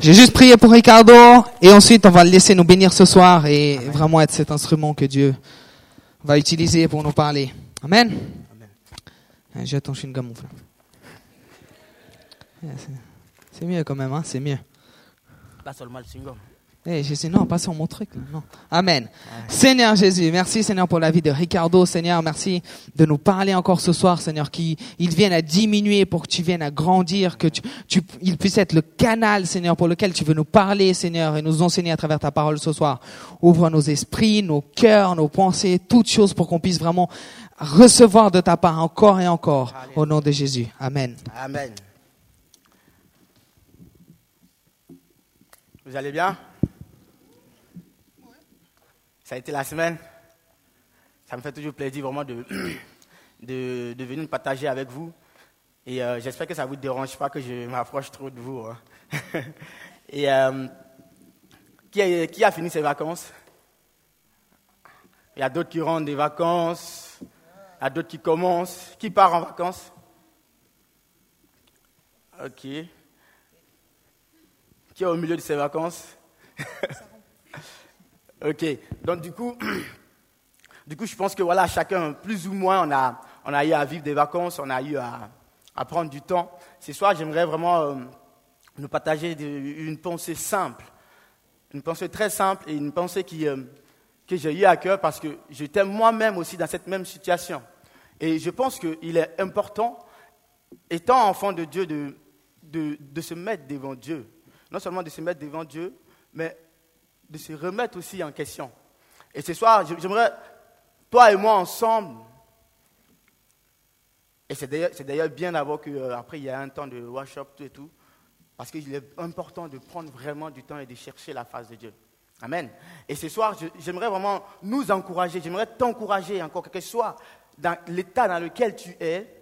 J'ai juste prié pour Ricardo et ensuite on va le laisser nous bénir ce soir et vraiment être cet instrument que Dieu va utiliser pour nous parler. Amen. Amen. J'ai ton chewing-gum, mon frère. C'est mieux quand même, hein? c'est mieux. Pas seulement le chewing-gum. Eh, Jésus, non, pas sur mon truc. Non. Amen. Seigneur Jésus, merci Seigneur pour la vie de Ricardo. Seigneur, merci de nous parler encore ce soir, Seigneur, qu'il vienne à diminuer pour que tu viennes à grandir, que tu, tu, il puisse être le canal, Seigneur, pour lequel tu veux nous parler, Seigneur, et nous enseigner à travers ta parole ce soir. Ouvre nos esprits, nos cœurs, nos pensées, toutes choses pour qu'on puisse vraiment recevoir de ta part encore et encore. Au nom de Jésus. Amen. Amen. Vous allez bien? Ça a été la semaine. Ça me fait toujours plaisir vraiment de, de, venir partager avec vous. Et euh, j'espère que ça ne vous dérange pas que je m'approche trop de vous. Hein. Et euh, qui, a, qui a fini ses vacances? Il y a d'autres qui rentrent des vacances. Il y a d'autres qui commencent. Qui part en vacances? Ok. Qui est au milieu de ses vacances? Ok. Donc du coup, du coup, je pense que voilà, chacun, plus ou moins, on a, on a eu à vivre des vacances, on a eu à, prendre du temps. Ce soir, j'aimerais vraiment euh, nous partager une pensée simple, une pensée très simple et une pensée qui, euh, que j'ai eu à cœur parce que j'étais moi-même aussi dans cette même situation. Et je pense qu'il est important, étant enfant de Dieu, de, de, de se mettre devant Dieu. Non seulement de se mettre devant Dieu, mais de se remettre aussi en question. Et ce soir, j'aimerais, toi et moi ensemble, et c'est d'ailleurs bien d'avoir qu'après il y a un temps de workshop, tout et tout, parce qu'il est important de prendre vraiment du temps et de chercher la face de Dieu. Amen. Et ce soir, j'aimerais vraiment nous encourager, j'aimerais t'encourager encore, que ce soit dans l'état dans lequel tu es,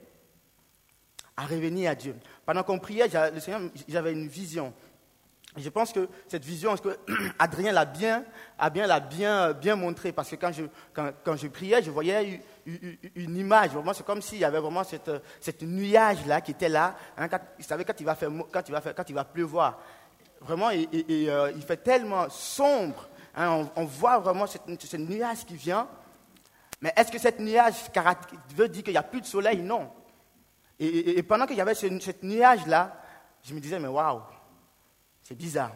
à revenir à Dieu. Pendant qu'on priait, le Seigneur, j'avais une vision. Je pense que cette vision, Adrien l'a bien, a bien, bien, bien montré, parce que quand je, quand, quand je priais, je voyais une, image. Vraiment, c'est comme s'il y avait vraiment cette, cette nuage là qui était là. Hein, quand, il savait quand il va faire, quand il va faire, quand il va pleuvoir. Vraiment, et, et, et euh, il fait tellement sombre. Hein, on, voit vraiment cette, ce nuage qui vient. Mais est-ce que cette nuage veut dire qu'il n'y a plus de soleil? Non. Et, et pendant qu'il y avait ce, cette nuage là, je me disais mais waouh. C'est bizarre.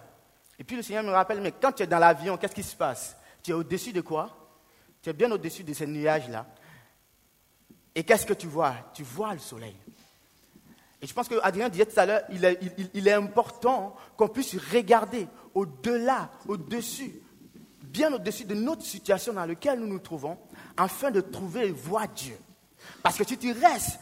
Et puis le Seigneur me rappelle, mais quand tu es dans l'avion, qu'est-ce qui se passe? Tu es au-dessus de quoi? Tu es bien au-dessus de ces nuages-là. Et qu'est-ce que tu vois? Tu vois le soleil. Et je pense que Adrien disait tout à l'heure, il est, important qu'on puisse regarder au-delà, au-dessus, bien au-dessus de notre situation dans laquelle nous nous trouvons, afin de trouver et voir Dieu. Parce que si tu restes,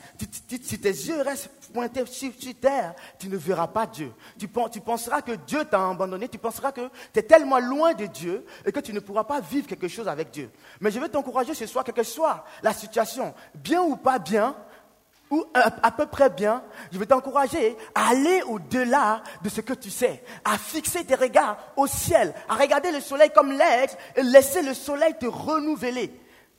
si tes yeux restent pointés sur, terre, tu ne verras pas Dieu. Tu, tu penseras que Dieu t'a abandonné, tu penseras que tu es tellement loin de Dieu et que tu ne pourras pas vivre quelque chose avec Dieu. Mais je veux t'encourager ce soir, quelle que soit la situation, bien ou pas bien, ou à, peu près bien, je veux t'encourager à aller au-delà de ce que tu sais, à fixer tes regards au ciel, à regarder le soleil comme l'aigle et laisser le soleil te renouveler.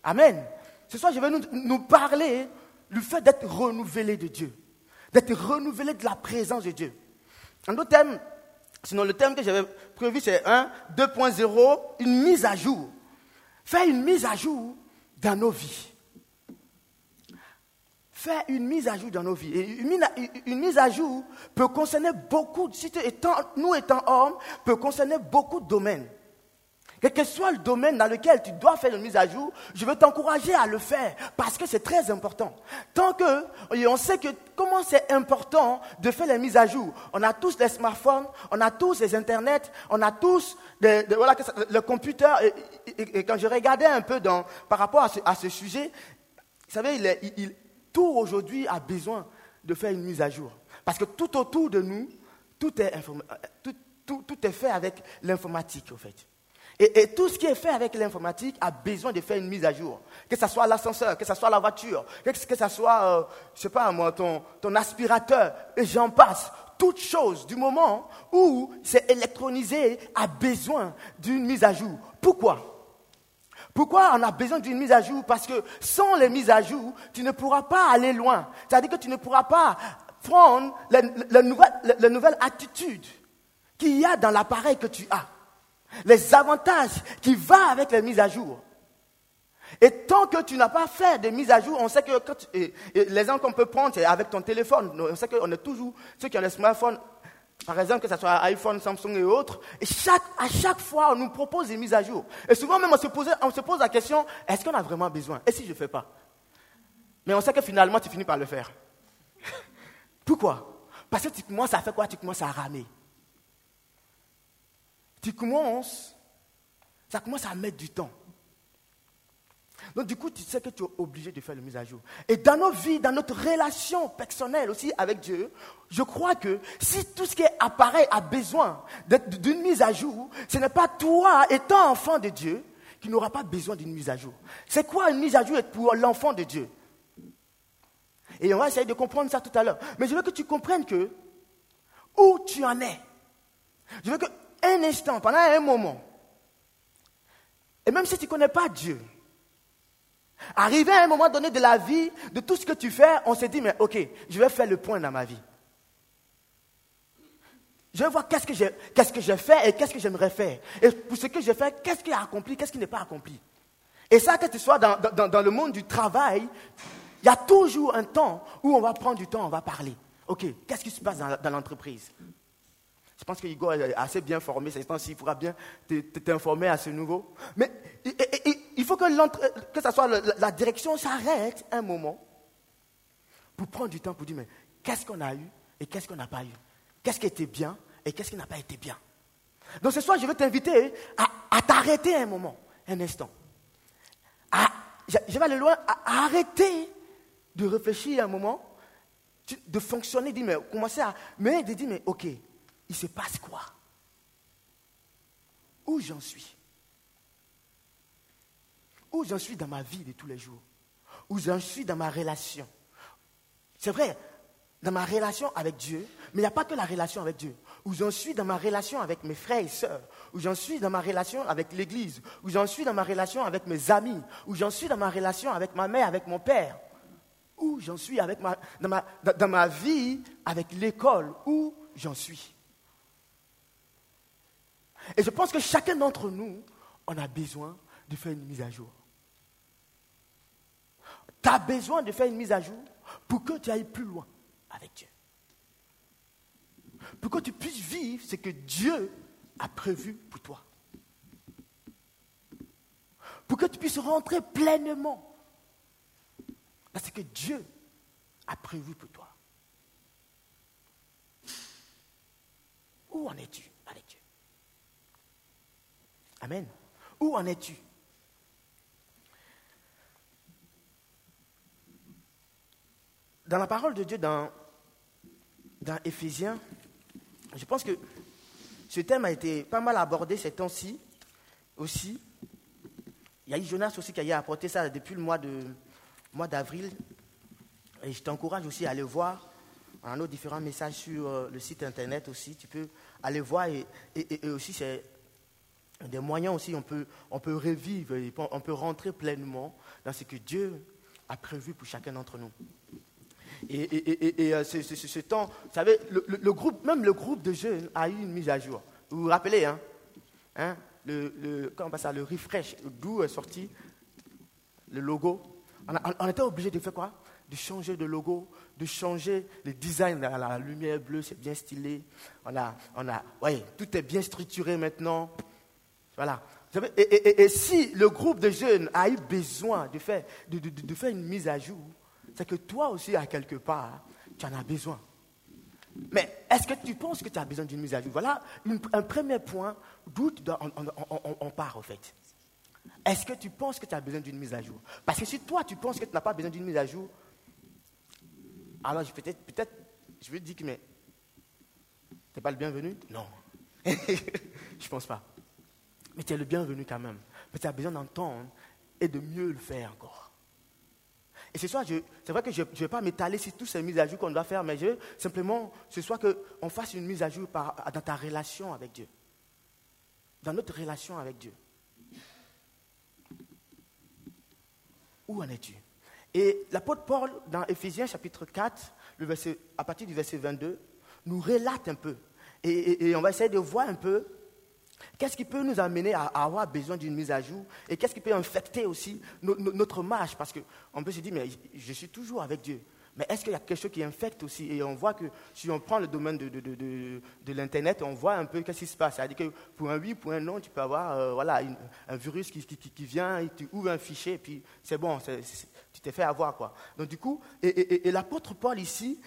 Amen. Ce soir, je vais nous, parler du fait d'être renouvelé de Dieu, d'être renouvelé de la présence de Dieu. Un autre thème, sinon le thème que j'avais prévu, c'est 1, 2.0, une mise à jour. Faire une mise à jour dans nos vies. Faire une mise à jour dans nos vies. Et une, mise à jour peut concerner beaucoup, nous étant hommes, peut concerner beaucoup de domaines. Quel que soit le domaine dans lequel tu dois faire une mise à jour, je veux t'encourager à le faire parce que c'est très important. Tant que on sait que comment c'est important de faire les mises à jour. On a tous les smartphones, on a tous les internets, on a tous le computer. Et, quand je regardais un peu par rapport à ce, sujet, vous savez, tout aujourd'hui a besoin de faire une mise à jour. Parce que tout autour de nous, tout est, tout, tout, est fait avec l'informatique, au fait. Et, tout ce qui est fait avec l'informatique a besoin de faire une mise à jour. Que ce soit l'ascenseur, que ce soit la voiture, que, que ce soit, euh, je sais pas moi, ton, ton aspirateur, et j'en passe. Toute chose, du moment où c'est électronisé, a besoin d'une mise à jour. Pourquoi? Pourquoi on a besoin d'une mise à jour? Parce que sans les mises à jour, tu ne pourras pas aller loin. C'est-à-dire que tu ne pourras pas prendre la nouvelle attitude qu'il y a dans l'appareil que tu as, les avantages qui vont avec les mises à jour. Et tant que tu n'as pas fait de mise à jour, on sait que les gens qu'on peut prendre, c'est avec ton téléphone. On sait qu'on est toujours, ceux qui ont les smartphones, par exemple, que ce soit iPhone, Samsung et autres, et chaque, à chaque fois, on nous propose des mises à jour. Et souvent même, on se pose, on se pose la question, est-ce qu'on a vraiment besoin? Et si je ne fais pas? Mais on sait que finalement, tu finis par le faire. Pourquoi? Parce que tu quoi? Tu commences à ramer. Tu commences, ça commence à mettre du temps. Donc du coup, tu sais que tu es obligé de faire le mise à jour. Et dans nos vies, dans notre relation personnelle aussi avec Dieu, je crois que si tout ce qui est appareil a besoin d'une mise à jour, ce n'est pas toi, étant enfant de Dieu, qui n'aura pas besoin d'une mise à jour. C'est quoi une mise à jour pour l'enfant de Dieu? Et on va essayer de comprendre ça tout à l'heure. Mais je veux que tu comprennes que où tu en es. Je veux qu'un instant, pendant un moment, et même si tu ne connais pas Dieu, Arrivé à un moment donné de la vie, de tout ce que tu fais, on s'est dit, mais ok, je vais faire le point dans ma vie. Je vais voir qu'est-ce que j'ai, qu'est-ce fait et qu'est-ce que j'aimerais faire. Et pour ce que j'ai fait, qu'est-ce qui est accompli, qu'est-ce qui n'est pas accompli. Et ça, que tu sois dans, dans, le monde du travail, il y a toujours un temps où on va prendre du temps, on va parler. Ok, qu'est-ce qui se passe dans, l'entreprise? Je pense que Igor est assez bien formé, c'est temps-ci, il pourra bien t'informer à ce niveau. Mais il faut que, que ça soit la, direction s'arrête un moment pour prendre du temps pour dire, mais qu'est-ce qu'on a eu et qu'est-ce qu'on n'a pas eu? Qu'est-ce qui était bien et qu'est-ce qui n'a pas été bien? Donc ce soir, je veux t'inviter à, t'arrêter un moment, un instant. je, vais aller loin, à, arrêter de réfléchir un moment, de fonctionner, de commencer à, mais de dire, mais ok, il se passe quoi? Où j'en suis? Où j'en suis dans ma vie de tous les jours, où j'en suis dans ma relation? C'est vrai, dans ma relation avec Dieu, mais il n'y a pas que la relation avec Dieu. Où j'en suis dans ma relation avec mes frères et sœurs, où j'en suis dans ma relation avec l'Église, où j'en suis dans ma relation avec mes amis, où j'en suis dans ma relation avec ma mère, avec mon père, où j'en suis avec ma, dans, ma, dans ma vie avec l'école, où j'en suis. Et je pense que chacun d'entre nous, on a besoin de faire une mise à jour. Tu as besoin de faire une mise à jour pour que tu ailles plus loin avec Dieu. Pour que tu puisses vivre ce que Dieu a prévu pour toi. Pour que tu puisses rentrer pleinement dans ce que Dieu a prévu pour toi. Où en es-tu? Amen. Où en es-tu? Dans la parole de Dieu, dans, dans je pense que ce thème a été pas mal abordé ces temps-ci aussi. Il y a eu Jonas aussi qui a apporté ça depuis le mois, d'avril. Et je t'encourage aussi à aller voir. On nos différents messages sur euh, le site internet aussi. Tu peux aller voir et, et, aussi c'est des moyens aussi. On peut, on peut revivre, on peut rentrer pleinement dans ce que Dieu a prévu pour chacun d'entre nous. Et, euh, ce, temps, vous savez, le, groupe, même le groupe de jeunes a eu une mise à jour. Vous vous rappelez, hein, hein le, le, comment ça, le refresh, d'où est sorti le logo. On, était obligé de faire quoi? De changer de logo, de changer le design. La, la lumière bleue, c'est bien stylé. On a, on a, ouais, tout est bien structuré maintenant. Voilà. Et, si le groupe de jeunes a eu besoin de faire, de, faire une mise à jour, c'est que toi aussi, à quelque part, tu en as besoin. Mais est-ce que tu penses que tu as besoin d'une mise à jour? Voilà un premier point d'où on, part, en fait. Est-ce que tu penses que tu as besoin d'une mise à jour? Parce que si toi, tu penses que tu n'as pas besoin d'une mise à jour, alors peut-être, peut-être, je vais te dire que, mais, tu n'es pas le bienvenu? Non. je ne pense pas. Mais tu es le bienvenu quand même. Mais tu as besoin d'entendre et de mieux le faire encore. Et ce soir, c'est vrai que je ne vais pas m'étaler sur toutes ces mises à jour qu'on doit faire, mais je veux simplement ce soir qu'on fasse une mise à jour dans ta relation avec Dieu. Dans notre relation avec Dieu. Où en es-tu? Et l'apôtre Paul, dans Éphésiens chapitre 4, le verset, à partir du verset 22, nous relate un peu. Et, on va essayer de voir un peu qu'est-ce qui peut nous amener à, avoir besoin d'une mise à jour et qu'est-ce qui peut infecter aussi notre marche? Parce qu'on peut se dire, mais je suis toujours avec Dieu. Mais est-ce qu'il y a quelque chose qui infecte aussi? Et on voit que si on prend le domaine de, de, de, l'Internet, on voit un peu qu'est-ce qui se passe. C'est-à-dire que pour un oui, pour un non, tu peux avoir euh, voilà, un virus qui, qui, qui, vient, tu ouvres un fichier, et puis c'est bon, tu t'es fait avoir. Quoi. Donc du coup, et l'apôtre Paul ici,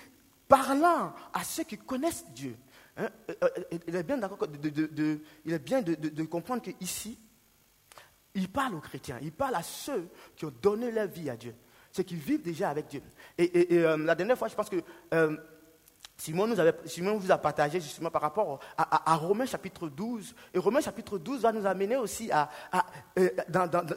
parlant à ceux qui connaissent Dieu, hein, euh, euh, il est bien d'accord de, il est bien de, comprendre qu'ici, il parle aux chrétiens, il parle à ceux qui ont donné leur vie à Dieu ceux qui vivent déjà avec Dieu. Et, euh, la dernière fois, je pense que euh, Simon, nous avait, Simon vous a partagé justement par rapport à, Romains chapitre 12. Et Romains chapitre 12 va nous amener aussi à... Euh,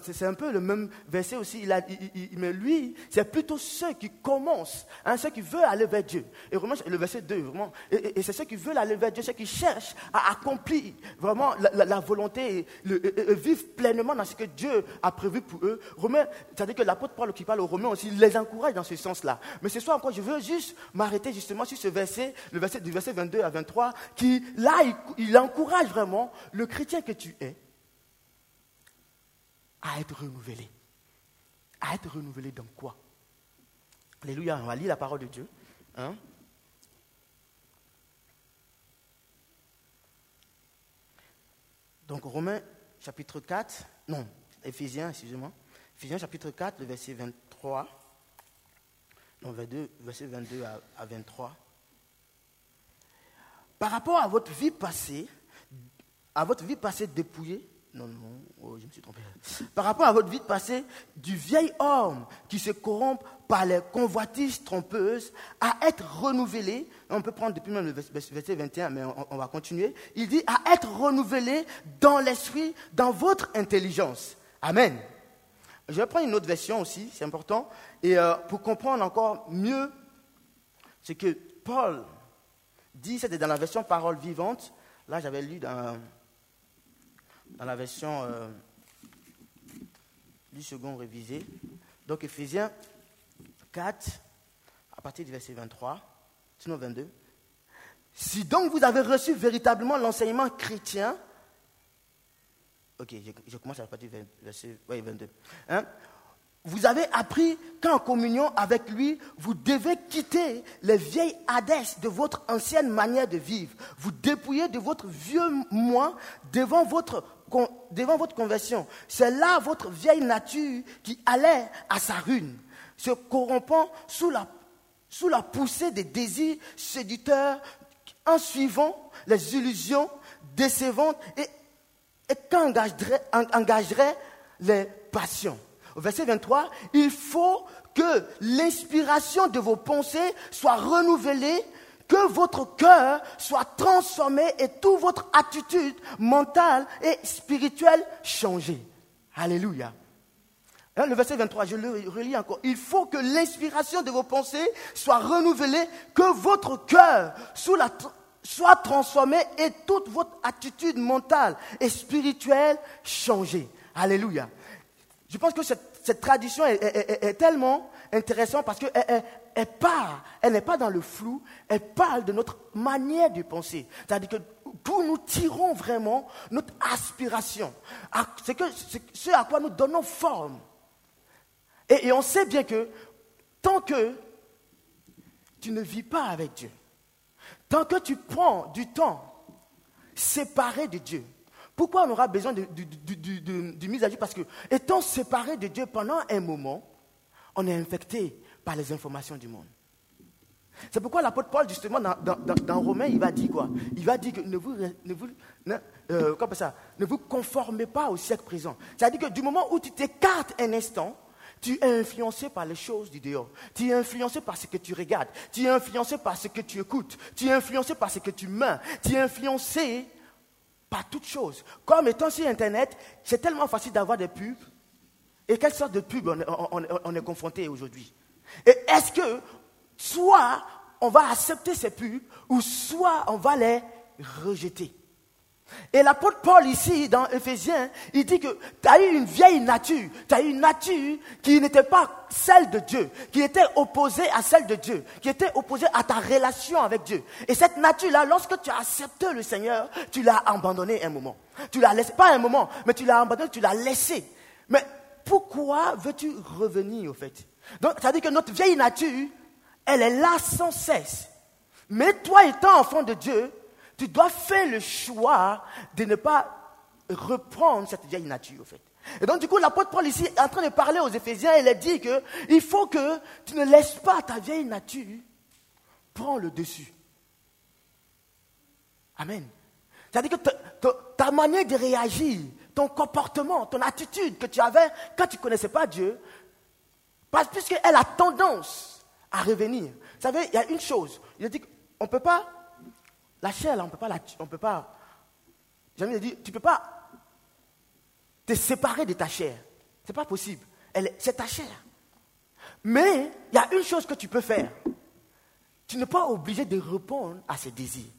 c'est un peu le même verset aussi. Il mais lui, c'est plutôt ceux qui commencent, hein, ceux qui veulent aller vers Dieu. Et Romains, le verset 2, vraiment. Et, c'est ceux qui veulent aller vers Dieu, ceux qui cherchent à accomplir vraiment la, volonté et, vivre pleinement dans ce que Dieu a prévu pour eux. Romains, c'est-à-dire que l'apôtre Paul qui parle aux Romains aussi, les encourage dans ce sens-là. Mais ce soir encore, je veux juste m'arrêter justement sur ce verset le verset du verset 22 à 23, qui là, il, encourage vraiment le chrétien que tu es à être renouvelé. À être renouvelé dans quoi? Alléluia, on va lire la parole de Dieu. Hein? Donc Romains chapitre 4, non, Éphésiens, excusez-moi. Éphésiens chapitre 4, le verset 23, non, 22, verset 22 à 23. Par rapport à votre vie passée, à votre vie passée dépouillée, non, non, oh, je me suis trompé. Par rapport à votre vie passée, du vieil homme qui se corrompt par les convoitises trompeuses, à être renouvelé, on peut prendre depuis même le verset 21, mais on, va continuer, il dit à être renouvelé dans l'esprit, dans votre intelligence. Amen. Je vais prendre une autre version aussi, c'est important, et euh, pour comprendre encore mieux ce que Paul dit, c'était dans la version parole vivante. Là, j'avais lu dans, dans la version euh, du second révisé. Donc, Ephésiens 4, à partir du verset 23, sinon 22. Si donc vous avez reçu véritablement l'enseignement chrétien, ok, je, commence à partir du verset 22. Hein, vous avez appris qu'en communion avec lui, vous devez quitter les vieilles hadès de votre ancienne manière de vivre. Vous dépouillez de votre vieux moi devant votre, devant conversion. C'est là votre vieille nature qui allait à sa ruine, se corrompant sous la, poussée des désirs séducteurs en suivant les illusions décevantes et, et qu'engageraient les passions verset 23, il faut que l'inspiration de vos pensées soit renouvelée, que votre cœur soit transformé et toute votre attitude mentale et spirituelle changée. Alléluia. Hein, le verset 23, je le relis encore. Il faut que l'inspiration de vos pensées soit renouvelée, que votre cœur soit transformé et toute votre attitude mentale et spirituelle changée. Alléluia. Je pense que cette, tradition est, tellement intéressante parce qu'elle elle, elle n'est pas dans le flou, elle parle de notre manière de penser. C'est-à-dire que d'où nous tirons vraiment notre aspiration, c'est ce à quoi nous donnons forme. Et on sait bien que tant que tu ne vis pas avec Dieu, tant que tu prends du temps séparé de Dieu, pourquoi on aura besoin de, mise à jour? Parce que, étant séparé de Dieu pendant un moment, on est infecté par les informations du monde. C'est pourquoi l'apôtre Paul, justement, dans, Romains, il va dire quoi? Il va dire que ne vous, ne euh, ne vous conformez pas au siècle présent. C'est-à-dire que du moment où tu t'écartes un instant, tu es influencé par les choses du dehors. Tu es influencé par ce que tu regardes. Tu es influencé par ce que tu écoutes. Tu es influencé par ce que tu mets. Tu es influencé par toutes choses. Comme étant sur Internet, c'est tellement facile d'avoir des pubs. Et quelle sorte de pub on, est confronté aujourd'hui? Et est-ce que soit on va accepter ces pubs, ou soit on va les rejeter? Et l'apôtre Paul ici, dans Ephésiens, il dit que tu as eu une vieille nature, tu as eu une nature qui n'était pas celle de Dieu, qui était opposée à celle de Dieu, qui était opposée à ta relation avec Dieu. Et cette nature-là, lorsque tu as accepté le Seigneur, tu l'as abandonné un moment. Tu l'as laissé, pas un moment, mais tu l'as abandonné, tu l'as laissé. Mais pourquoi veux-tu revenir au fait? Donc, ça veut dire que notre vieille nature, elle est là sans cesse. Mais toi étant enfant de Dieu, tu dois faire le choix de ne pas reprendre cette vieille nature, au fait. Et donc, du coup, l'apôtre Paul ici est en train de parler aux Éphésiens, il a dit que il faut que tu ne laisses pas ta vieille nature prendre le dessus. Amen. C'est-à-dire que ta manière de réagir, ton comportement, ton attitude que tu avais quand tu ne connaissais pas Dieu, parce puisqu'elle a tendance à revenir. Vous savez, il y a une chose. Il a dit qu'on ne peut pas la chair, là, on peut pas la, on peut pas. Jamais dit, tu peux pas te séparer de ta chair. C'est pas possible. C'est ta chair. Mais il y a une chose que tu peux faire. Tu n'es pas obligé de répondre à ses désirs.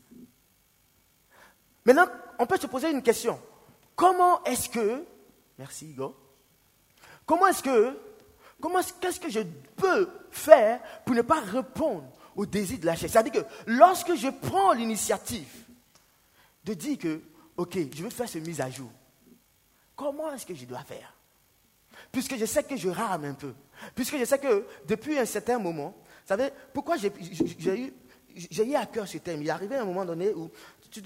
Maintenant, on peut se poser une question. Comment est-ce que, merci Hugo, comment est-ce que, comment, qu'est-ce que je peux faire pour ne pas répondre au désir de la chair. C'est-à-dire que lorsque je prends l'initiative de dire que, OK, je veux faire cette mise à jour, comment est-ce que je dois faire? Puisque je sais que je rame un peu, puisque je sais que depuis un certain moment, vous savez, pourquoi j'ai eu, eu à cœur ce thème Il est arrivé un moment donné où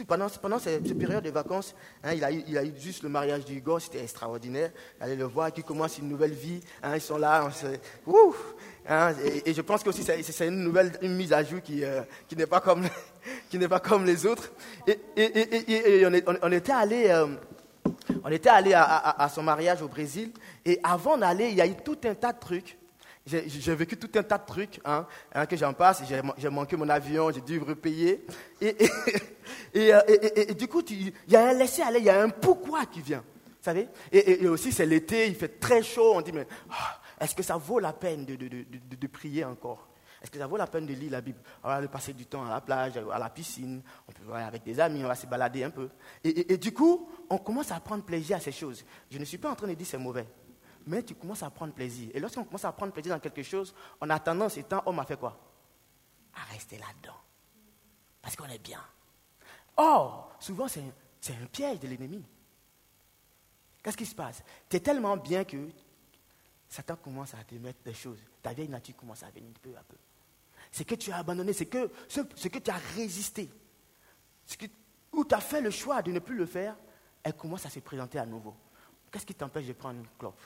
pendant, pendant ces, périodes de vacances, hein, il, a eu, a eu, juste le mariage du c'était extraordinaire. Allez le voir, qui commence une nouvelle vie. Hein, ils sont là. hein, et, je pense que c'est une nouvelle une mise à jour qui, euh, n'est pas, comme, pas comme les autres. Et, on, on, était allé. Euh, on était allé à, son mariage au Brésil et avant d'aller, il y a eu tout un tas de trucs j'ai vécu tout un tas de trucs hein, hein, que j'en passe. J'ai manqué mon avion, j'ai dû repayer. Et, et, et, du coup, il y a un laisser-aller, il y a un pourquoi qui vient. Vous savez et, aussi, c'est l'été, il fait très chaud. On dit, mais ah, est-ce que ça vaut la peine de, de, de, de prier encore? Est-ce que ça vaut la peine de lire la Bible? On va passer du temps à la plage, à la piscine, on peut aller avec des amis, on va se balader un peu. Et, du coup, on commence à prendre plaisir à ces choses. Je ne suis pas en train de dire c'est mauvais mais tu commences à prendre plaisir. Et lorsqu'on commence à prendre plaisir dans quelque chose, on a tendance, étant homme, à faire quoi? À rester là-dedans. Parce qu'on est bien. Or, souvent, c'est un, piège de l'ennemi. Qu'est-ce qui se passe? Tu es tellement bien que Satan commence à te mettre des choses. Ta vieille nature commence à venir peu à peu. C'est que tu as abandonné, c'est que, ce, que tu as résisté. Où tu as fait le choix de ne plus le faire, elle commence à se présenter à nouveau. Qu'est-ce qui t'empêche de prendre une clope?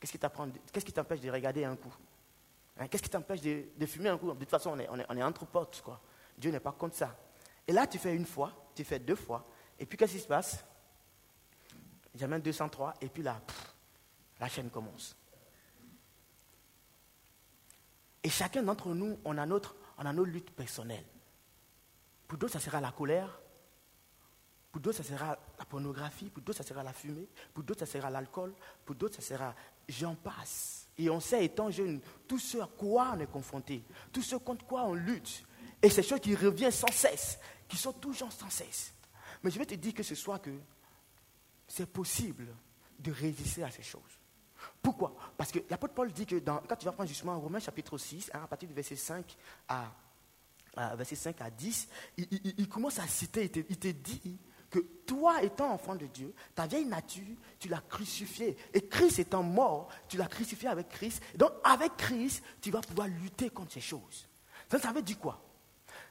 Qu'est-ce qui t'empêche de regarder un coup? Hein, Qu'est-ce qui t'empêche de, fumer un coup? De toute façon, on est, entre potes, quoi. Dieu n'est pas contre ça. Et là, tu fais une fois, tu fais deux fois, et puis qu'est-ce qui se passe? J'amène 203, et puis là, la chaîne commence. Et chacun d'entre nous, on a, notre, on a nos luttes personnelles. Pour d'autres, ça sera la colère. Pour d'autres, ça sera la pornographie. Pour d'autres, ça sera la fumée. Pour d'autres, ça sera l'alcool. Pour d'autres, ça sera j'en passe. Et on sait, étant jeune, tout ce à quoi on est confronté, tout ce contre quoi on lutte, et ces choses qui reviennent sans cesse, qui sont toujours sans cesse. Mais je vais te dire que ce soir que c'est possible de résister à ces choses. Pourquoi? Parce que l'apôtre Paul dit que quand tu vas prendre justement Romains chapitre 6, hein, à partir du verset 5 à, verset 5 à 10, il, commence à citer, il te dit toi étant enfant de Dieu, ta vieille nature, tu l'as crucifiée. Et Christ étant mort, tu l'as crucifié avec Christ. donc avec Christ, tu vas pouvoir lutter contre ces choses. Ça, ça veut dire quoi?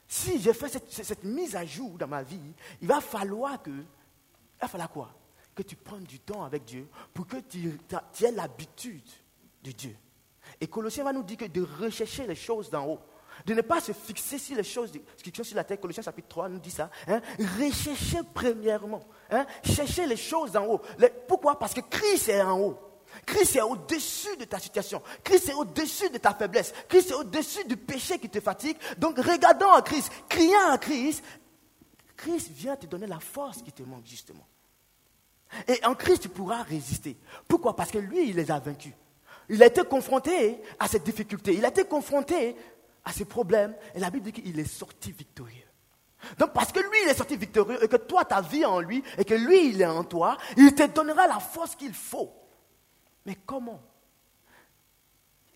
Si j'ai fait cette, mise à jour dans ma vie, il va falloir que... Il va falloir quoi? Que tu prennes du temps avec Dieu pour que tu, tu aies l'habitude de Dieu. Et Colossiens va nous dire que de rechercher les choses d'en haut de ne pas se fixer sur les choses qui sont sur la terre. Colossiens chapitre 3 nous dit ça. Hein. Recherchez premièrement. Hein. Cherchez les choses en haut. pourquoi? Parce que Christ est en haut. Christ est au-dessus de ta situation. Christ est au-dessus de ta faiblesse. Christ est au-dessus du péché qui te fatigue. Donc regardons à Christ, criant à Christ. Christ vient te donner la force qui te manque justement. Et en Christ, tu pourras résister. Pourquoi? Parce que lui, il les a vaincus. Il a été confronté à cette difficulté. Il a été confronté à ses problèmes. Et la Bible dit qu'il est sorti victorieux. Donc parce que lui, il est sorti victorieux et que toi, ta vie en lui et que lui, il est en toi, il te donnera la force qu'il faut. Mais comment?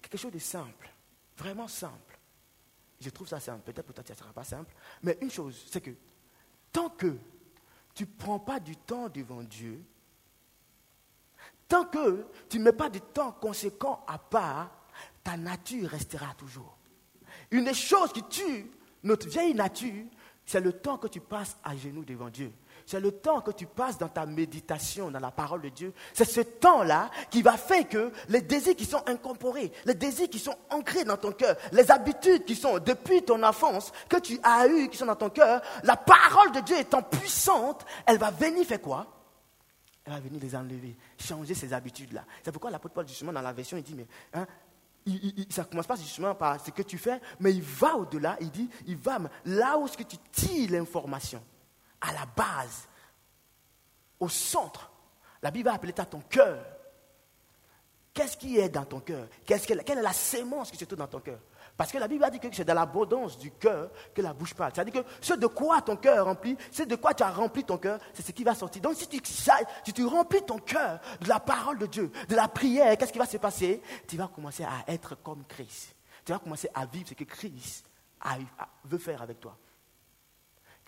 Quelque chose de simple, vraiment simple. Je trouve ça simple. Peut-être pour toi, ça ne sera pas simple. Mais une chose, c'est que tant que tu ne prends pas du temps devant Dieu, tant que tu ne mets pas du temps conséquent à part, ta nature restera toujours. Une des choses qui tue notre vieille nature, c'est le temps que tu passes à genoux devant Dieu. C'est le temps que tu passes dans ta méditation, dans la parole de Dieu. C'est ce temps-là qui va faire que les désirs qui sont incorporés, les désirs qui sont ancrés dans ton cœur, les habitudes qui sont depuis ton enfance, que tu as eues, qui sont dans ton cœur, la parole de Dieu étant puissante, elle va venir faire quoi? Elle va venir les enlever, changer ces habitudes-là. C'est pourquoi l'apôtre Paul, justement, dans la version, il dit, mais hein, ça ne commence pas justement par ce que tu fais, mais il va au-delà, il dit, il va là où ce que tu tires l'information, à la base, au centre. La Bible va appeler ça ton cœur. Qu'est-ce qui est dans ton cœur? Quelle est la sémence qui se trouve dans ton cœur? Parce que la Bible a dit que c'est dans l'abondance du cœur que la bouche parle. C'est-à-dire que ce de quoi ton cœur est rempli, ce de quoi tu as rempli ton cœur, c'est ce qui va sortir. Donc si tu, si tu remplis ton cœur de la parole de Dieu, de la prière, qu'est-ce qui va se passer? Tu vas commencer à être comme Christ. Tu vas commencer à vivre ce que Christ veut faire avec toi.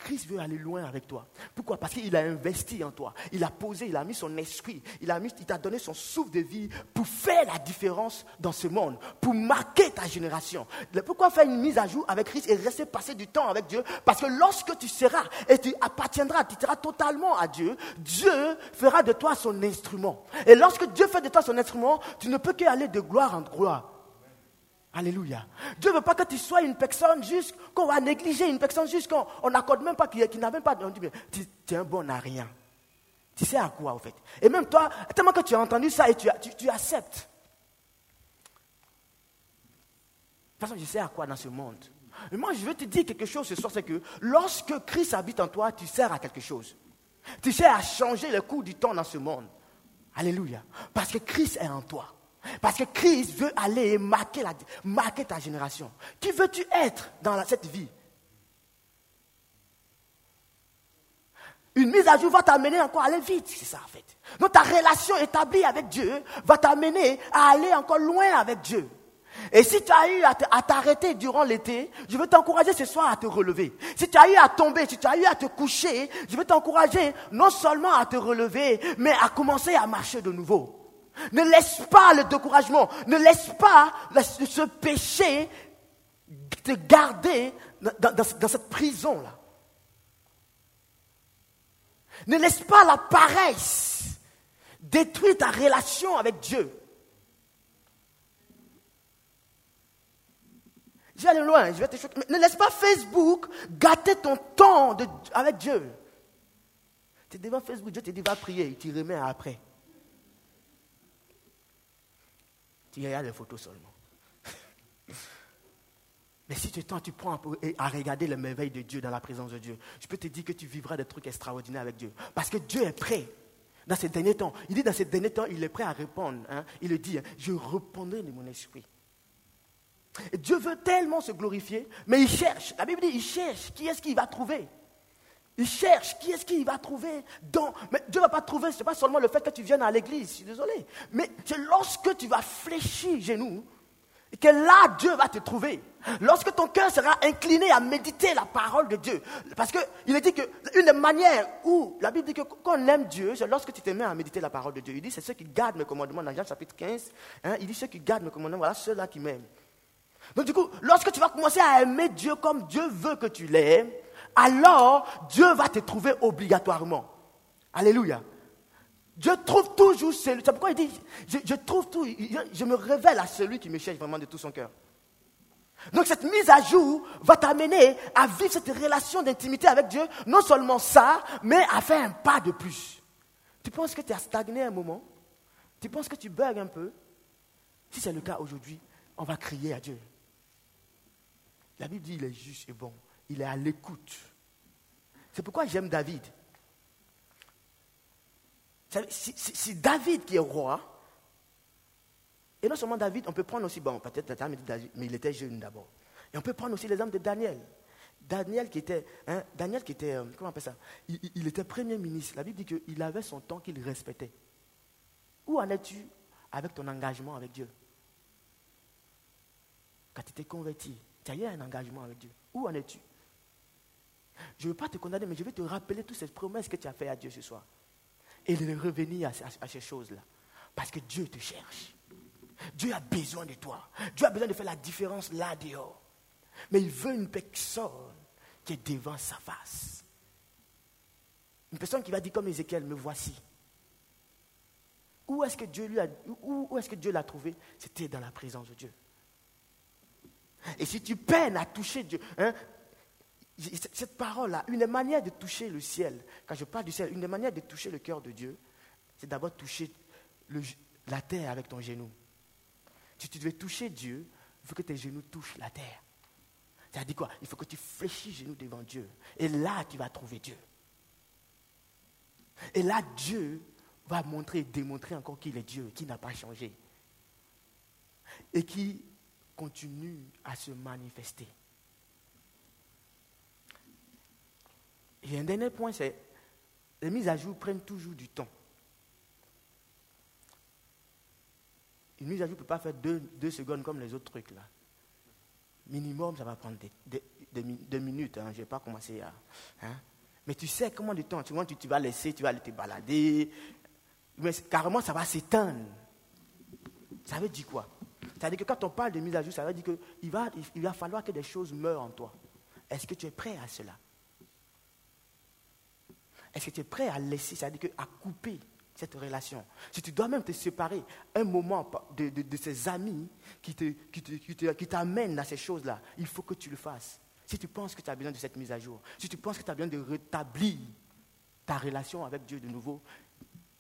Christ veut aller loin avec toi. Pourquoi? Parce qu'il a investi en toi. Il a posé, il a mis son esprit, il t'a donné son souffle de vie pour faire la différence dans ce monde, pour marquer ta génération. Pourquoi faire une mise à jour avec Christ et rester passer du temps avec Dieu? Parce que lorsque tu seras et tu appartiendras, tu seras totalement à Dieu, Dieu fera de toi son instrument. Et lorsque Dieu fait de toi son instrument, tu ne peux qu'aller de gloire en gloire. Alléluia. Dieu ne veut pas que tu sois une personne juste, qu'on va négliger, une personne juste qu'on n'accorde même pas, qui, n'a même pas. On dit, mais tu, es un bon à rien. Tu sais à quoi, en fait. Et même toi, tellement que tu as entendu ça et tu, tu, acceptes. De toute façon, je sais à quoi dans ce monde. Mais moi, je veux te dire quelque chose ce soir, c'est que lorsque Christ habite en toi, tu sers à quelque chose. Tu sers à changer le cours du temps dans ce monde. Alléluia. Parce que Christ est en toi. Parce que Christ veut aller marquer, la, marquer ta génération. Qui veux-tu être dans cette vie? Une mise à jour va t'amener encore à aller vite, c'est ça en fait. Donc ta relation établie avec Dieu va t'amener à aller encore loin avec Dieu. Et si tu as eu à t'arrêter durant l'été, je veux t'encourager ce soir à te relever. Si tu as eu à tomber, si tu as eu à te coucher, je veux t'encourager non seulement à te relever, mais à commencer à marcher de nouveau. Ne laisse pas le découragement, ne laisse pas ce péché te garder dans, cette prison-là. Ne laisse pas la paresse détruire ta relation avec Dieu. Je vais aller loin, je vais te choquer. ne laisse pas Facebook gâter ton temps avec Dieu. Tu es devant Facebook, Dieu te dit va prier, il te remet après. Tu regardes les photos seulement. Mais si tu, temps, tu prends à regarder les merveilles de Dieu dans la présence de Dieu, je peux te dire que tu vivras des trucs extraordinaires avec Dieu. Parce que Dieu est prêt. Dans ces derniers temps, il dit dans ces derniers temps, il est prêt à répondre. Hein. Il le dit, hein, je répondrai de mon esprit. Dieu veut tellement se glorifier, mais il cherche. La Bible dit, il cherche. Qui est-ce qu'il va trouver il cherche qui est-ce qu'il va trouver dans... Mais Dieu ne va pas trouver, ce n'est pas seulement le fait que tu viennes à l'église, je suis désolé. Mais c'est lorsque tu vas fléchir genoux, que là, Dieu va te trouver. Lorsque ton cœur sera incliné à méditer la parole de Dieu. Parce qu'il est dit qu'une des manières où la Bible dit que qu'on aime Dieu, c'est lorsque tu te mets à méditer la parole de Dieu. Il dit c'est ceux qui gardent mes commandements dans Jean chapitre 15. Hein, il dit ceux qui gardent mes commandements, voilà ceux-là qui m'aiment. Donc du coup, lorsque tu vas commencer à aimer Dieu comme Dieu veut que tu l'aimes, alors Dieu va te trouver obligatoirement. Alléluia. Dieu trouve toujours celui. C'est pourquoi il dit, je, trouve tout, je, me révèle à celui qui me cherche vraiment de tout son cœur. Donc cette mise à jour va t'amener à vivre cette relation d'intimité avec Dieu. Non seulement ça, mais à faire un pas de plus. Tu penses que tu as stagné un moment? Tu penses que tu bugs un peu? Si c'est le cas aujourd'hui, on va crier à Dieu. La Bible dit il est juste et bon il est à l'écoute. C'est pourquoi j'aime David. Si, David qui est roi, et non seulement David, on peut prendre aussi, bon, peut-être mais il était jeune d'abord. Et on peut prendre aussi l'exemple de Daniel. Daniel qui était, hein, Daniel qui était, euh, comment on appelle ça? Il, il était premier ministre. La Bible dit qu'il avait son temps qu'il respectait. Où en es-tu avec ton engagement avec Dieu? Quand tu t'es converti, tu as eu un engagement avec Dieu. Où en es-tu? Je ne veux pas te condamner, mais je vais te rappeler toutes ces promesses que tu as faites à Dieu ce soir. Et de revenir à, ces choses-là. Parce que Dieu te cherche. Dieu a besoin de toi. Dieu a besoin de faire la différence là dehors. Mais il veut une personne qui est devant sa face. Une personne qui va dire comme Ézéchiel, me voici. Où est-ce que Dieu où, est-ce que Dieu l'a trouvé? C'était dans la présence de Dieu. Et si tu peines à toucher Dieu, hein, cette parole-là, une des manières de toucher le ciel, quand je parle du ciel, une des manières de toucher le cœur de Dieu, c'est d'abord toucher la terre avec ton genou. Si tu devais toucher Dieu, il faut que tes genoux touchent la terre. Ça dit quoi? Il faut que tu fléchis genoux devant Dieu. Et là, tu vas trouver Dieu. Et là, Dieu va montrer, démontrer encore qu'il est Dieu, qui n'a pas changé. Et qui continue à se manifester. Et un dernier point, c'est les mises à jour prennent toujours du temps. Une mise à jour ne peut pas faire deux, secondes comme les autres trucs là. Minimum, ça va prendre des, minutes. Hein. Je ne vais pas commencer à. Hein. Mais tu sais comment de temps. Tu, vois, tu, vas laisser, tu vas aller te balader. Mais carrément, ça va s'éteindre. Ça veut dire quoi? Ça veut dire que quand on parle de mise à jour, ça veut dire qu'il va, il va falloir que des choses meurent en toi. Est-ce que tu es prêt à cela? Est-ce que tu es prêt à laisser, ça veut dire à couper cette relation. Si tu dois même te séparer un moment de, de, ces amis qui, te, qui, t'amènent à ces choses-là, il faut que tu le fasses. Si tu penses que tu as besoin de cette mise à jour, si tu penses que tu as besoin de rétablir ta relation avec Dieu de nouveau,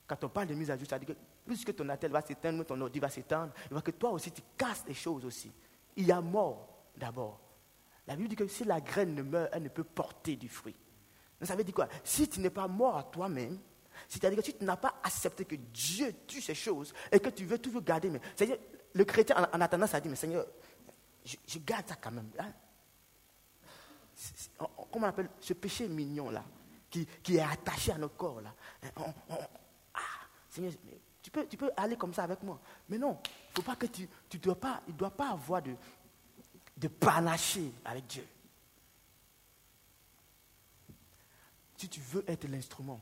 quand on parle de mise à jour, ça veut dire que plus que ton attel va s'éteindre, ton ordi va s'éteindre, il va que toi aussi tu casses les choses aussi. Il y a mort d'abord. La Bible dit que si la graine ne meurt, elle ne peut porter du fruit. Ça veut dire quoi? Si tu n'es pas mort à toi-même, c'est-à-dire que si tu n'as pas accepté que Dieu tue ces choses et que tu veux toujours garder, mais c'est-à-dire le chrétien en, attendant ça dit, mais Seigneur, je, garde ça quand même. Hein. comment on appelle ce péché mignon là, qui, est attaché à nos corps là. Hein, ah, Seigneur, tu peux, aller comme ça avec moi. Mais non, il ne faut pas que tu, tu dois pas, ne doit pas avoir de, de panaché avec Dieu. Si tu veux être l'instrument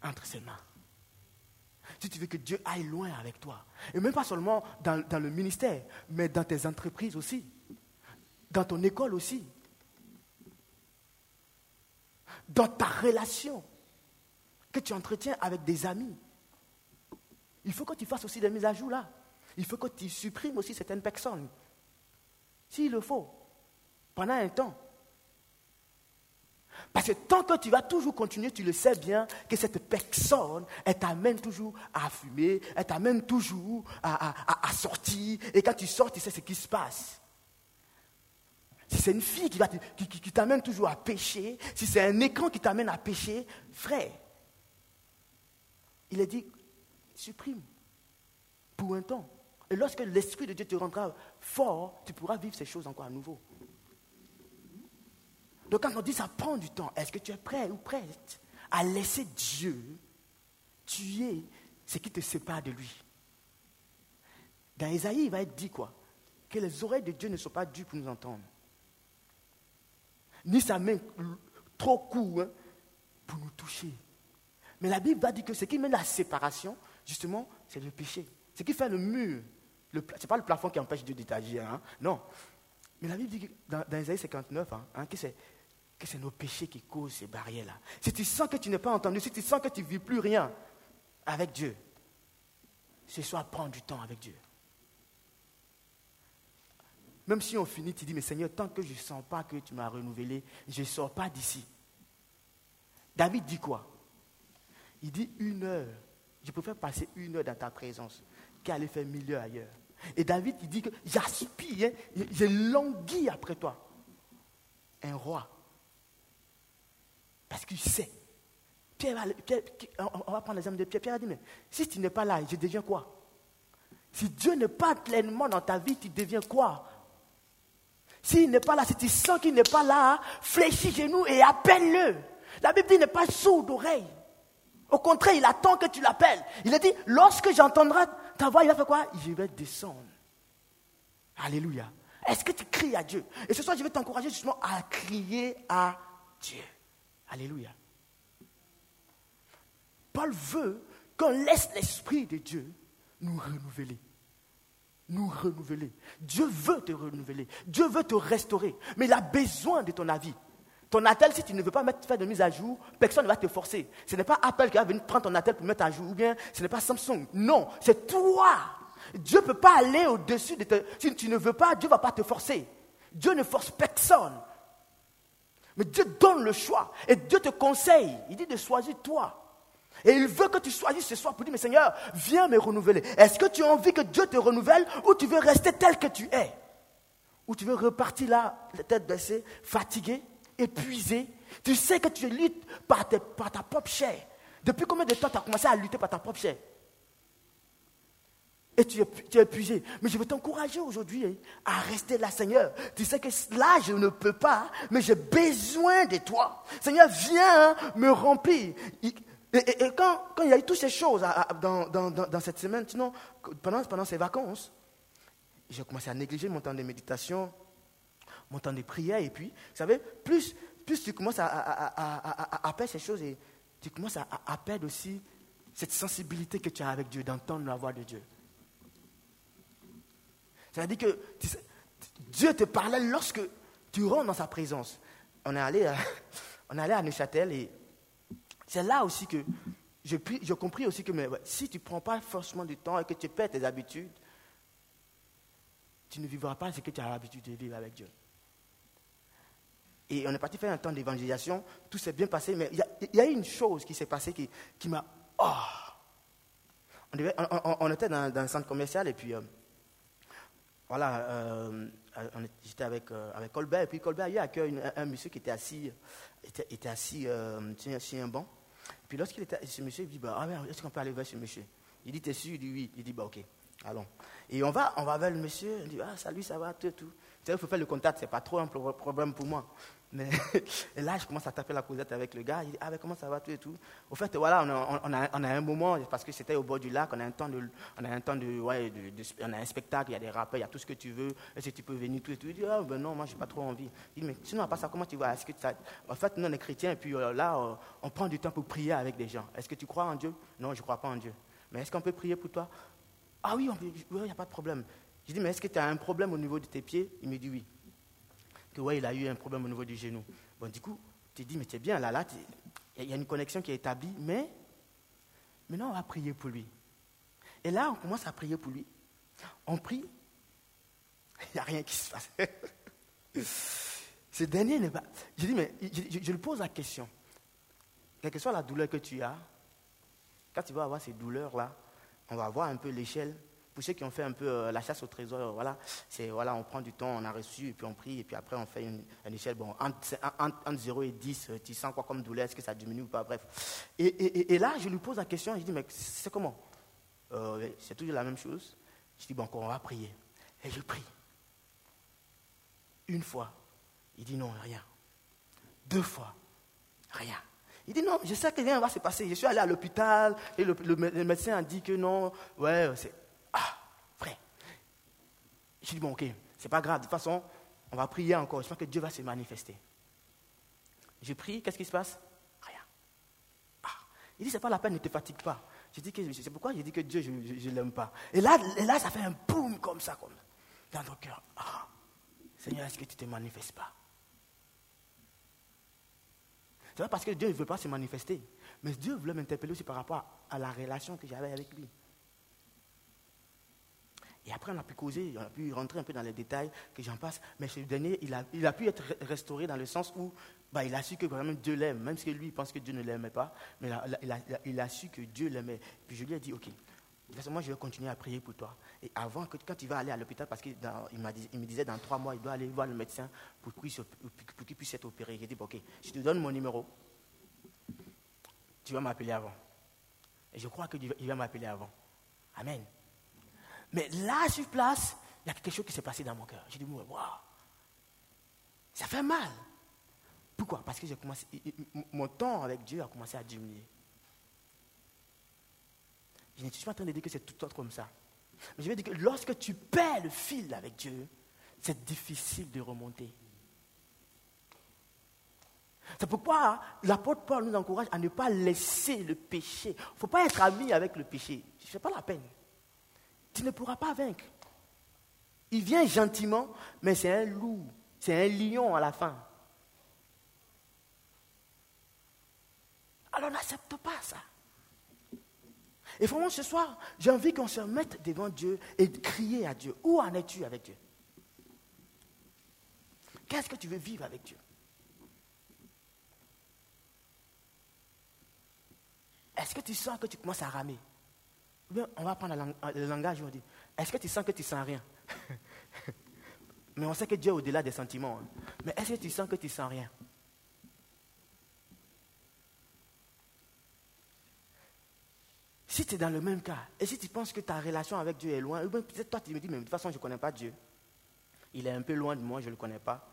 entre ses mains. Si tu veux que Dieu aille loin avec toi, et même pas seulement dans, le ministère, mais dans tes entreprises aussi, dans ton école aussi, dans ta relation. Que tu entretiens avec des amis, il faut que tu fasses aussi des mises à jour là. Il faut que tu supprimes aussi certaines personnes, s'il le faut, pendant un temps. Parce que tant que tu vas toujours continuer, tu le sais bien, que cette personne, elle t'amène toujours à fumer, elle t'amène toujours à, sortir. Et quand tu sors, tu sais ce qui se passe. Si c'est une fille qui, qui, t'amène toujours à pécher, si c'est un écran qui t'amène à pécher, frère, il est dit, supprime pour un temps. Et lorsque l'Esprit de Dieu te rendra fort, tu pourras vivre ces choses encore à nouveau. Donc quand on dit ça prend du temps, est-ce que tu es prêt ou prête à laisser Dieu tuer ce qui te sépare de lui? Dans Isaïe, il va être dit quoi? Que les oreilles de Dieu ne sont pas dues pour nous entendre. Ni sa main trop courte hein, pour nous toucher. Mais la Bible va dire que ce qui mène à la séparation, justement, c'est le péché. Ce qui fait le mur. Ce n'est pas le plafond qui empêche Dieu d'agir. Hein? Non. Mais la Bible dit dans, dans Isaïe 59 hein, que c'est que c'est nos péchés qui causent ces barrières-là. Si tu sens que tu n'es pas entendu, si tu sens que tu ne vis plus rien avec Dieu, ce soir, prends du temps avec Dieu. Même si on finit, tu dis, mais Seigneur, tant que je ne sens pas que tu m'as renouvelé, je ne sors pas d'ici. David dit quoi? Il dit une heure. Je préfère passer une heure dans ta présence qu'aller faire mille heures ailleurs. Et David, dit que j'aspire, hein, j'ai langui après toi. Un roi parce qu'il sait. Pierre, on va prendre l'exemple de Pierre. Pierre a dit, mais si tu n'es pas là, je deviens quoi? Si Dieu n'est pas pleinement dans ta vie, tu deviens quoi? S'il n'est pas là, si tu sens qu'il n'est pas là, fléchis genoux et appelle-le. La Bible dit n'est pas sourd d'oreille. Au contraire, il attend que tu l'appelles. Il a dit, lorsque j'entendrai ta voix, il va faire quoi? Je vais descendre. Alléluia. Est-ce que tu cries à Dieu? Et ce soir, je vais t'encourager justement à crier à Dieu. Alléluia. Paul veut qu'on laisse l'Esprit de Dieu nous renouveler. Nous renouveler. Dieu veut te renouveler. Dieu veut te restaurer. Mais il a besoin de ton avis. Ton attel, si tu ne veux pas mettre, faire de mise à jour, personne ne va te forcer. Ce n'est pas Apple qui va venir prendre ton attel pour mettre à jour, ou bien ce n'est pas Samsung. Non, c'est toi. Dieu ne peut pas aller au-dessus de te. Si tu ne veux pas, Dieu ne va pas te forcer. Dieu ne force personne. Mais Dieu donne le choix. Et Dieu te conseille. Il dit de choisir toi. Et il veut que tu choisisses ce soir pour dire, mais Seigneur, viens me renouveler. Est-ce que tu as envie que Dieu te renouvelle ou tu veux rester tel que tu es? Ou tu veux repartir là, la tête baissée, fatigué, épuisé? Tu sais que tu luttes par, par ta propre chair. Depuis combien de temps tu as commencé à lutter par ta propre chair? Et tu es, épuisé. Mais je veux t'encourager aujourd'hui hein, à rester là, Seigneur. Tu sais que là, je ne peux pas, mais j'ai besoin de toi. Seigneur, viens hein, me remplir. Et, quand, il y a eu toutes ces choses dans, cette semaine, sinon, pendant, pendant ces vacances, j'ai commencé à négliger mon temps de méditation, mon temps de prière. Et puis, vous savez, plus, plus tu commences à, à, perdre ces choses, et tu commences à, perdre aussi cette sensibilité que tu as avec Dieu, d'entendre la voix de Dieu. C'est-à-dire que Dieu te parlait lorsque tu rentres dans sa présence. On est allé à, on est allé à Neuchâtel et c'est là aussi que j'ai compris aussi que si tu ne prends pas forcément du temps et que tu perds tes habitudes, tu ne vivras pas ce que tu as l'habitude de vivre avec Dieu. Et on est parti faire un temps d'évangélisation, tout s'est bien passé, mais il y, a une chose qui s'est passée qui, qui m'a... Oh! On, était dans, un centre commercial et puis euh, voilà, euh, j'étais avec, euh, avec Colbert, et puis Colbert, il a accueilli un, monsieur qui était assis, était, était assis euh, sur un banc. Puis lorsqu'il était ce monsieur, il dit, bah, ah, est-ce qu'on peut aller vers ce monsieur? Il dit, t'es sûr? Il dit, oui. Il dit, bah, ok, allons. Et on va, on va vers le monsieur, il dit, ah, salut, ça va, tout, tout. Il faut faire le contact, c'est pas trop un problème pour moi. Mais, là, je commence à taper la causette avec le gars. Il dit, ah, mais comment ça va, tout et tout. Au fait, voilà, on a, un moment, parce que c'était au bord du lac, on a un temps de, on a un temps de, ouais, on a un spectacle, il y a des rappeurs, il y a tout ce que tu veux. Est-ce que tu peux venir, tout et tout. Il dit, ah, ben non, moi, j'ai pas trop envie. Il dit, mais sinon, à part ça, comment tu vas? Que ça... En fait, nous, on est chrétiens, et puis euh, là, euh, on prend du temps pour prier avec des gens. Est-ce que tu crois en Dieu? Non, je ne crois pas en Dieu. Mais est-ce qu'on peut prier pour toi? Ah oui, il n'y a pas de problème. Je dis, mais est-ce que tu as un problème au niveau de tes pieds? Il me dit oui. Que ouais, il a eu un problème au niveau du genou. Bon, du coup, tu dis, mais tu es bien, là, là, il y a une connexion qui est établie, mais maintenant, on va prier pour lui. Et là, on commence à prier pour lui. On prie, il n'y a rien qui se passe. Ce dernier n'est pas. Je dis, mais je, je, lui pose la question. Quelle que soit la douleur que tu as, quand tu vas avoir ces douleurs-là, on va voir un peu l'échelle pour ceux qui ont fait un peu euh, la chasse au trésor, voilà, c'est voilà, on prend du temps, on a reçu, et puis on prie, et puis après on fait une, échelle, bon, entre, 0 et 10, euh, tu sens quoi comme douleur, est-ce que ça diminue ou pas, bref. Et, là, je lui pose la question, je dis, mais c'est comment? Euh, C'est toujours la même chose. Je dis, bon, on va prier. Et je prie. Une fois, il dit non, rien. Deux fois, rien. Il dit non, je sais que rien va se passer. Je suis allé à l'hôpital et le, le médecin a dit que non, ouais, c'est. Je dis, bon, ok, c'est pas grave. De toute façon, on va prier encore. Je pense que Dieu va se manifester. Je prie, qu'est-ce qui se passe? Rien. Ah. Il dit, c'est pas la peine, ne te fatigue pas. Je dis que c'est pourquoi j'ai dit que Dieu, je ne l'aime pas. Et là, là, ça fait un boum comme ça, comme dans ton cœur. Ah, Seigneur, est-ce que tu ne te manifestes pas? C'est pas parce que Dieu ne veut pas se manifester. Mais Dieu voulait m'interpeller aussi par rapport à la relation que j'avais avec lui. Et après, on a pu causer, on a pu rentrer un peu dans les détails, que j'en passe. Mais ce dernier, il a, il a pu être restauré dans le sens où bah, il a su que vraiment Dieu l'aime, même si lui, il pense que Dieu ne l'aimait pas. Mais il a, il a, su que Dieu l'aimait. Puis je lui ai dit, OK, moi, je vais continuer à prier pour toi. Et avant, que, quand tu vas aller à l'hôpital, parce qu'il il me disait dans trois mois, il doit aller voir le médecin pour qu'il puisse être opéré. J'ai dit, OK, je te donne mon numéro. Tu vas m'appeler avant. Et je crois qu'il va m'appeler avant. Amen. Mais là, sur place, il y a quelque chose qui s'est passé dans mon cœur. J'ai dit, waouh, Ça fait mal. Pourquoi? Parce que mon temps avec Dieu a commencé à diminuer. Je ne suis pas en train de dire que c'est tout autre comme ça. Mais je veux dire que lorsque tu perds le fil avec Dieu, c'est difficile de remonter. C'est pourquoi l'apôtre Paul nous encourage à ne pas laisser le péché. Il ne faut pas être ami avec le péché. Ce n'est pas la peine. Tu ne pourras pas vaincre. Il vient gentiment, mais c'est un loup, c'est un lion à la fin. Alors n'accepte pas ça. Et vraiment, ce soir, j'ai envie qu'on se mette devant Dieu et de crier à Dieu. Où en es-tu avec Dieu? Qu'est-ce que tu veux vivre avec Dieu? Est-ce que tu sens que tu commences à ramer? On va prendre le langage, dit, est-ce que tu sens que tu sens rien? Mais on sait que Dieu est au-delà des sentiments. Hein. Mais est-ce que tu sens que tu sens rien? Si tu es dans le même cas, et si tu penses que ta relation avec Dieu est loin, peut-être toi tu me dis, mais de toute façon je ne connais pas Dieu. Il est un peu loin de moi, je ne le connais pas.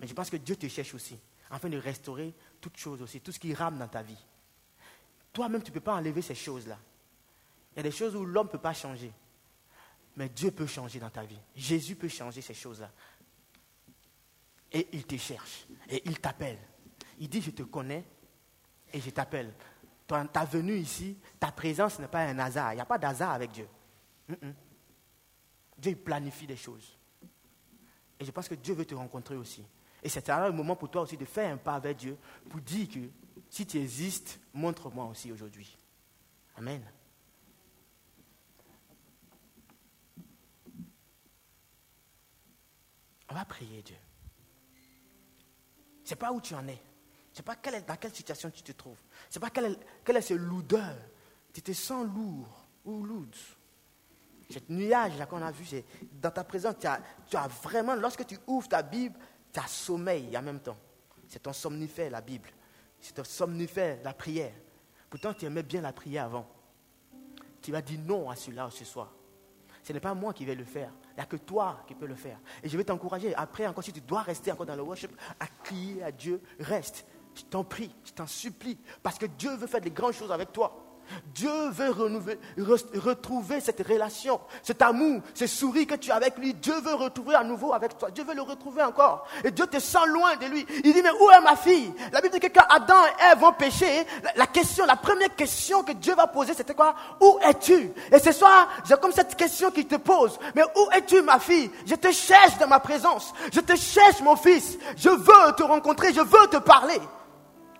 Mais je pense que Dieu te cherche aussi, afin de restaurer toutes choses aussi, tout ce qui rame dans ta vie. Toi-même, tu ne peux pas enlever ces choses-là. Il y a des choses où l'homme ne peut pas changer. Mais Dieu peut changer dans ta vie. Jésus peut changer ces choses-là. Et il te cherche. Et il t'appelle. Il dit, je te connais et je t'appelle ta venue ici, ta présence n'est pas un hasard. Il n'y a pas d'hasard avec Dieu. Dieu planifie des choses. Et je pense que Dieu veut te rencontrer aussi. Et c'est un moment pour toi aussi de faire un pas avec Dieu pour dire que si tu existes, montre-moi aussi aujourd'hui. Amen. Va prier Dieu. Ce n'est pas où tu en es. Je ne sais pas dans quelle situation tu te trouves. Sais pas quelle est, quelle est ce lourdeur. Tu te sens lourd ou lourde. Cette nuage là qu'on a vu, c'est dans ta présence, tu as, tu as, vraiment, lorsque tu ouvres ta Bible, tu as sommeil en même temps. C'est ton somnifère, la Bible. C'est ton somnifère, la prière. Pourtant, tu aimais bien la prière avant. Tu vas dire non à celui-là ce soir. Ce n'est pas moi qui vais le faire. Il n'y a que toi qui peux le faire. Et je vais t'encourager. Après, encore, si tu dois rester encore dans le worship, à crier à Dieu, reste. Je t'en prie, je t'en supplie, parce que Dieu veut faire des grandes choses avec toi. Dieu veut retrouver cette relation, cet amour, ce sourire que tu as avec lui. Dieu veut retrouver à nouveau avec toi. Dieu veut le retrouver encore. Et Dieu te sent loin de lui. Il dit, mais où est ma fille? La Bible dit que quand Adam et Ève vont pécher, la, question, la première question que Dieu va poser, c'était quoi? Où es-tu? Et ce soir, j'ai comme cette question qu'il te pose. Mais où es-tu ma fille? Je te cherche dans ma présence. Je te cherche mon fils. Je veux te rencontrer. Je veux te parler.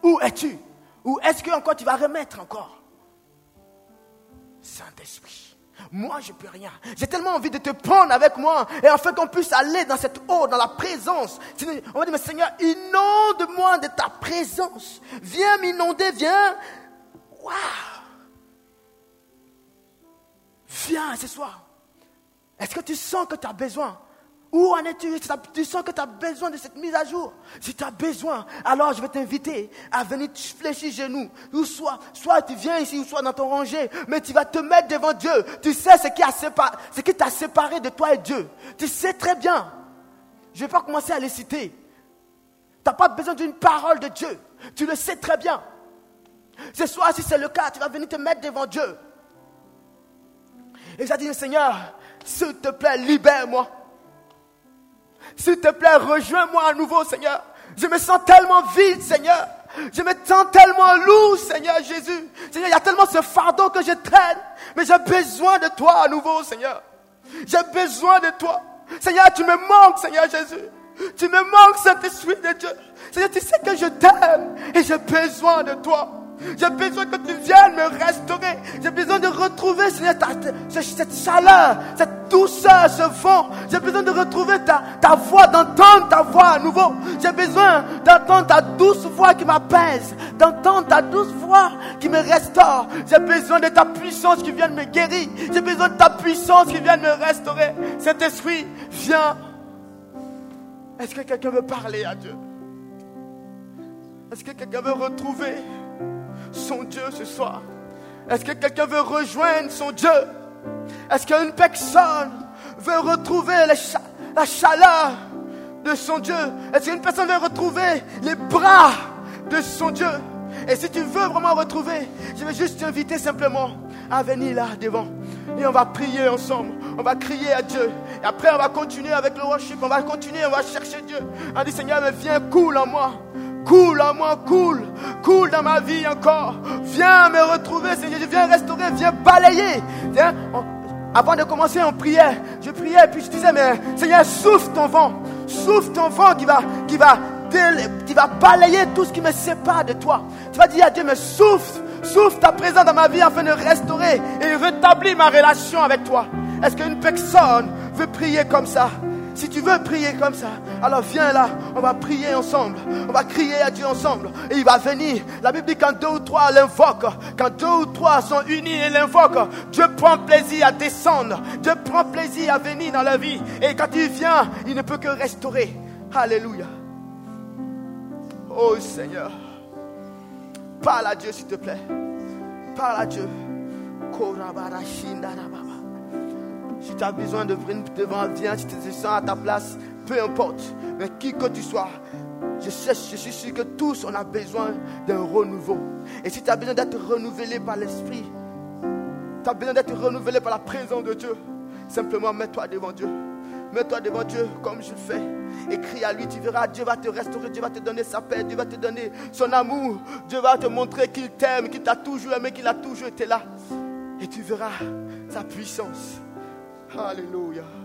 Où es-tu? Ou est-ce que encore tu vas remettre encore? Saint-Esprit, moi je peux rien. J'ai tellement envie de te prendre avec moi et enfin qu'on puisse aller dans cette eau, dans la présence. On va dire, mais Seigneur, inonde-moi de ta présence. Viens m'inonder, viens. Waouh! Viens ce soir. Est-ce que tu sens que tu as besoin? Où en es-tu? Tu sens que tu as besoin de cette mise à jour. Si tu as besoin, alors je vais t'inviter à venir fléchir genoux. Ou soit, soit tu viens ici, ou soit dans ton rangé, mais tu vas te mettre devant Dieu. Tu sais ce qui, a ce qui t'a séparé de toi et Dieu. Tu sais très bien. Je ne vais pas commencer à les citer. Tu n'as pas besoin d'une parole de Dieu. Tu le sais très bien. Ce soir, si c'est le cas, tu vas venir te mettre devant Dieu. Et ça dit, Seigneur, s'il te plaît, libère-moi. S'il te plaît, rejoins-moi à nouveau, Seigneur. Je me sens tellement vide, Seigneur. Je me sens tellement lourd, Seigneur Jésus. Seigneur, il y a tellement ce fardeau que je traîne. Mais j'ai besoin de toi à nouveau, Seigneur. J'ai besoin de toi. Seigneur, tu me manques, Seigneur Jésus. Tu me manques, Saint-Esprit de Dieu. Seigneur, tu sais que je t'aime et j'ai besoin de toi. J'ai besoin que tu viennes me restaurer. J'ai besoin de retrouver cette chaleur, cette douceur, ce vent. J'ai besoin de retrouver ta, ta voix, d'entendre ta voix à nouveau. J'ai besoin d'entendre ta douce voix qui m'apaise, d'entendre ta douce voix qui me restaure. J'ai besoin de ta puissance qui vient me guérir. J'ai besoin de ta puissance qui vient me restaurer. Cet esprit, viens. Est-ce que quelqu'un veut parler à Dieu? Est-ce que quelqu'un veut retrouver son Dieu ce soir Est-ce que quelqu'un veut rejoindre son Dieu? Est-ce qu'une personne veut retrouver la chaleur de son Dieu? Est-ce qu'une personne veut retrouver les bras de son Dieu? Et si tu veux vraiment retrouver, je vais juste t'inviter simplement à venir là devant. Et on va prier ensemble. On va crier à Dieu. Et après, on va continuer avec le worship. On va continuer, on va chercher Dieu. On dit Seigneur, mais viens, coule en moi. Coule en moi, coule. Coule dans ma vie encore. Viens me retrouver, Seigneur. Viens restaurer, viens balayer. Viens, avant de commencer, on priait. Je priais, puis je disais, mais Seigneur, souffle ton vent. Souffle ton vent qui va, qui va, qui va balayer tout ce qui me sépare de toi. Tu vas dire à Dieu, mais souffle, souffle ta présence dans ma vie afin de restaurer et rétablir ma relation avec toi. Est-ce qu'une personne veut prier comme ça? Si tu veux prier comme ça, alors viens là, on va prier ensemble, on va crier à Dieu ensemble, et il va venir. La Bible dit quand deux ou trois l'invoquent, quand deux ou trois sont unis et l'invoquent, Dieu prend plaisir à descendre, Dieu prend plaisir à venir dans la vie, et quand il vient, il ne peut que restaurer. Alléluia. Oh Seigneur, parle à Dieu s'il te plaît, parle à Dieu. Si tu as besoin de venir devant, viens, si tu te sens à ta place, peu importe. Mais qui que tu sois, je, sais, je suis sûr que tous on a besoin d'un renouveau. Et si tu as besoin d'être renouvelé par l'Esprit, tu as besoin d'être renouvelé par la présence de Dieu, simplement mets-toi devant Dieu. Mets-toi devant Dieu comme je le fais. Et à lui, tu verras, Dieu va te restaurer, Dieu va te donner sa paix, Dieu va te donner son amour. Dieu va te montrer qu'il t'aime, qu'il t'a toujours aimé, qu'il a toujours été là. Et tu verras sa puissance. Hallelujah.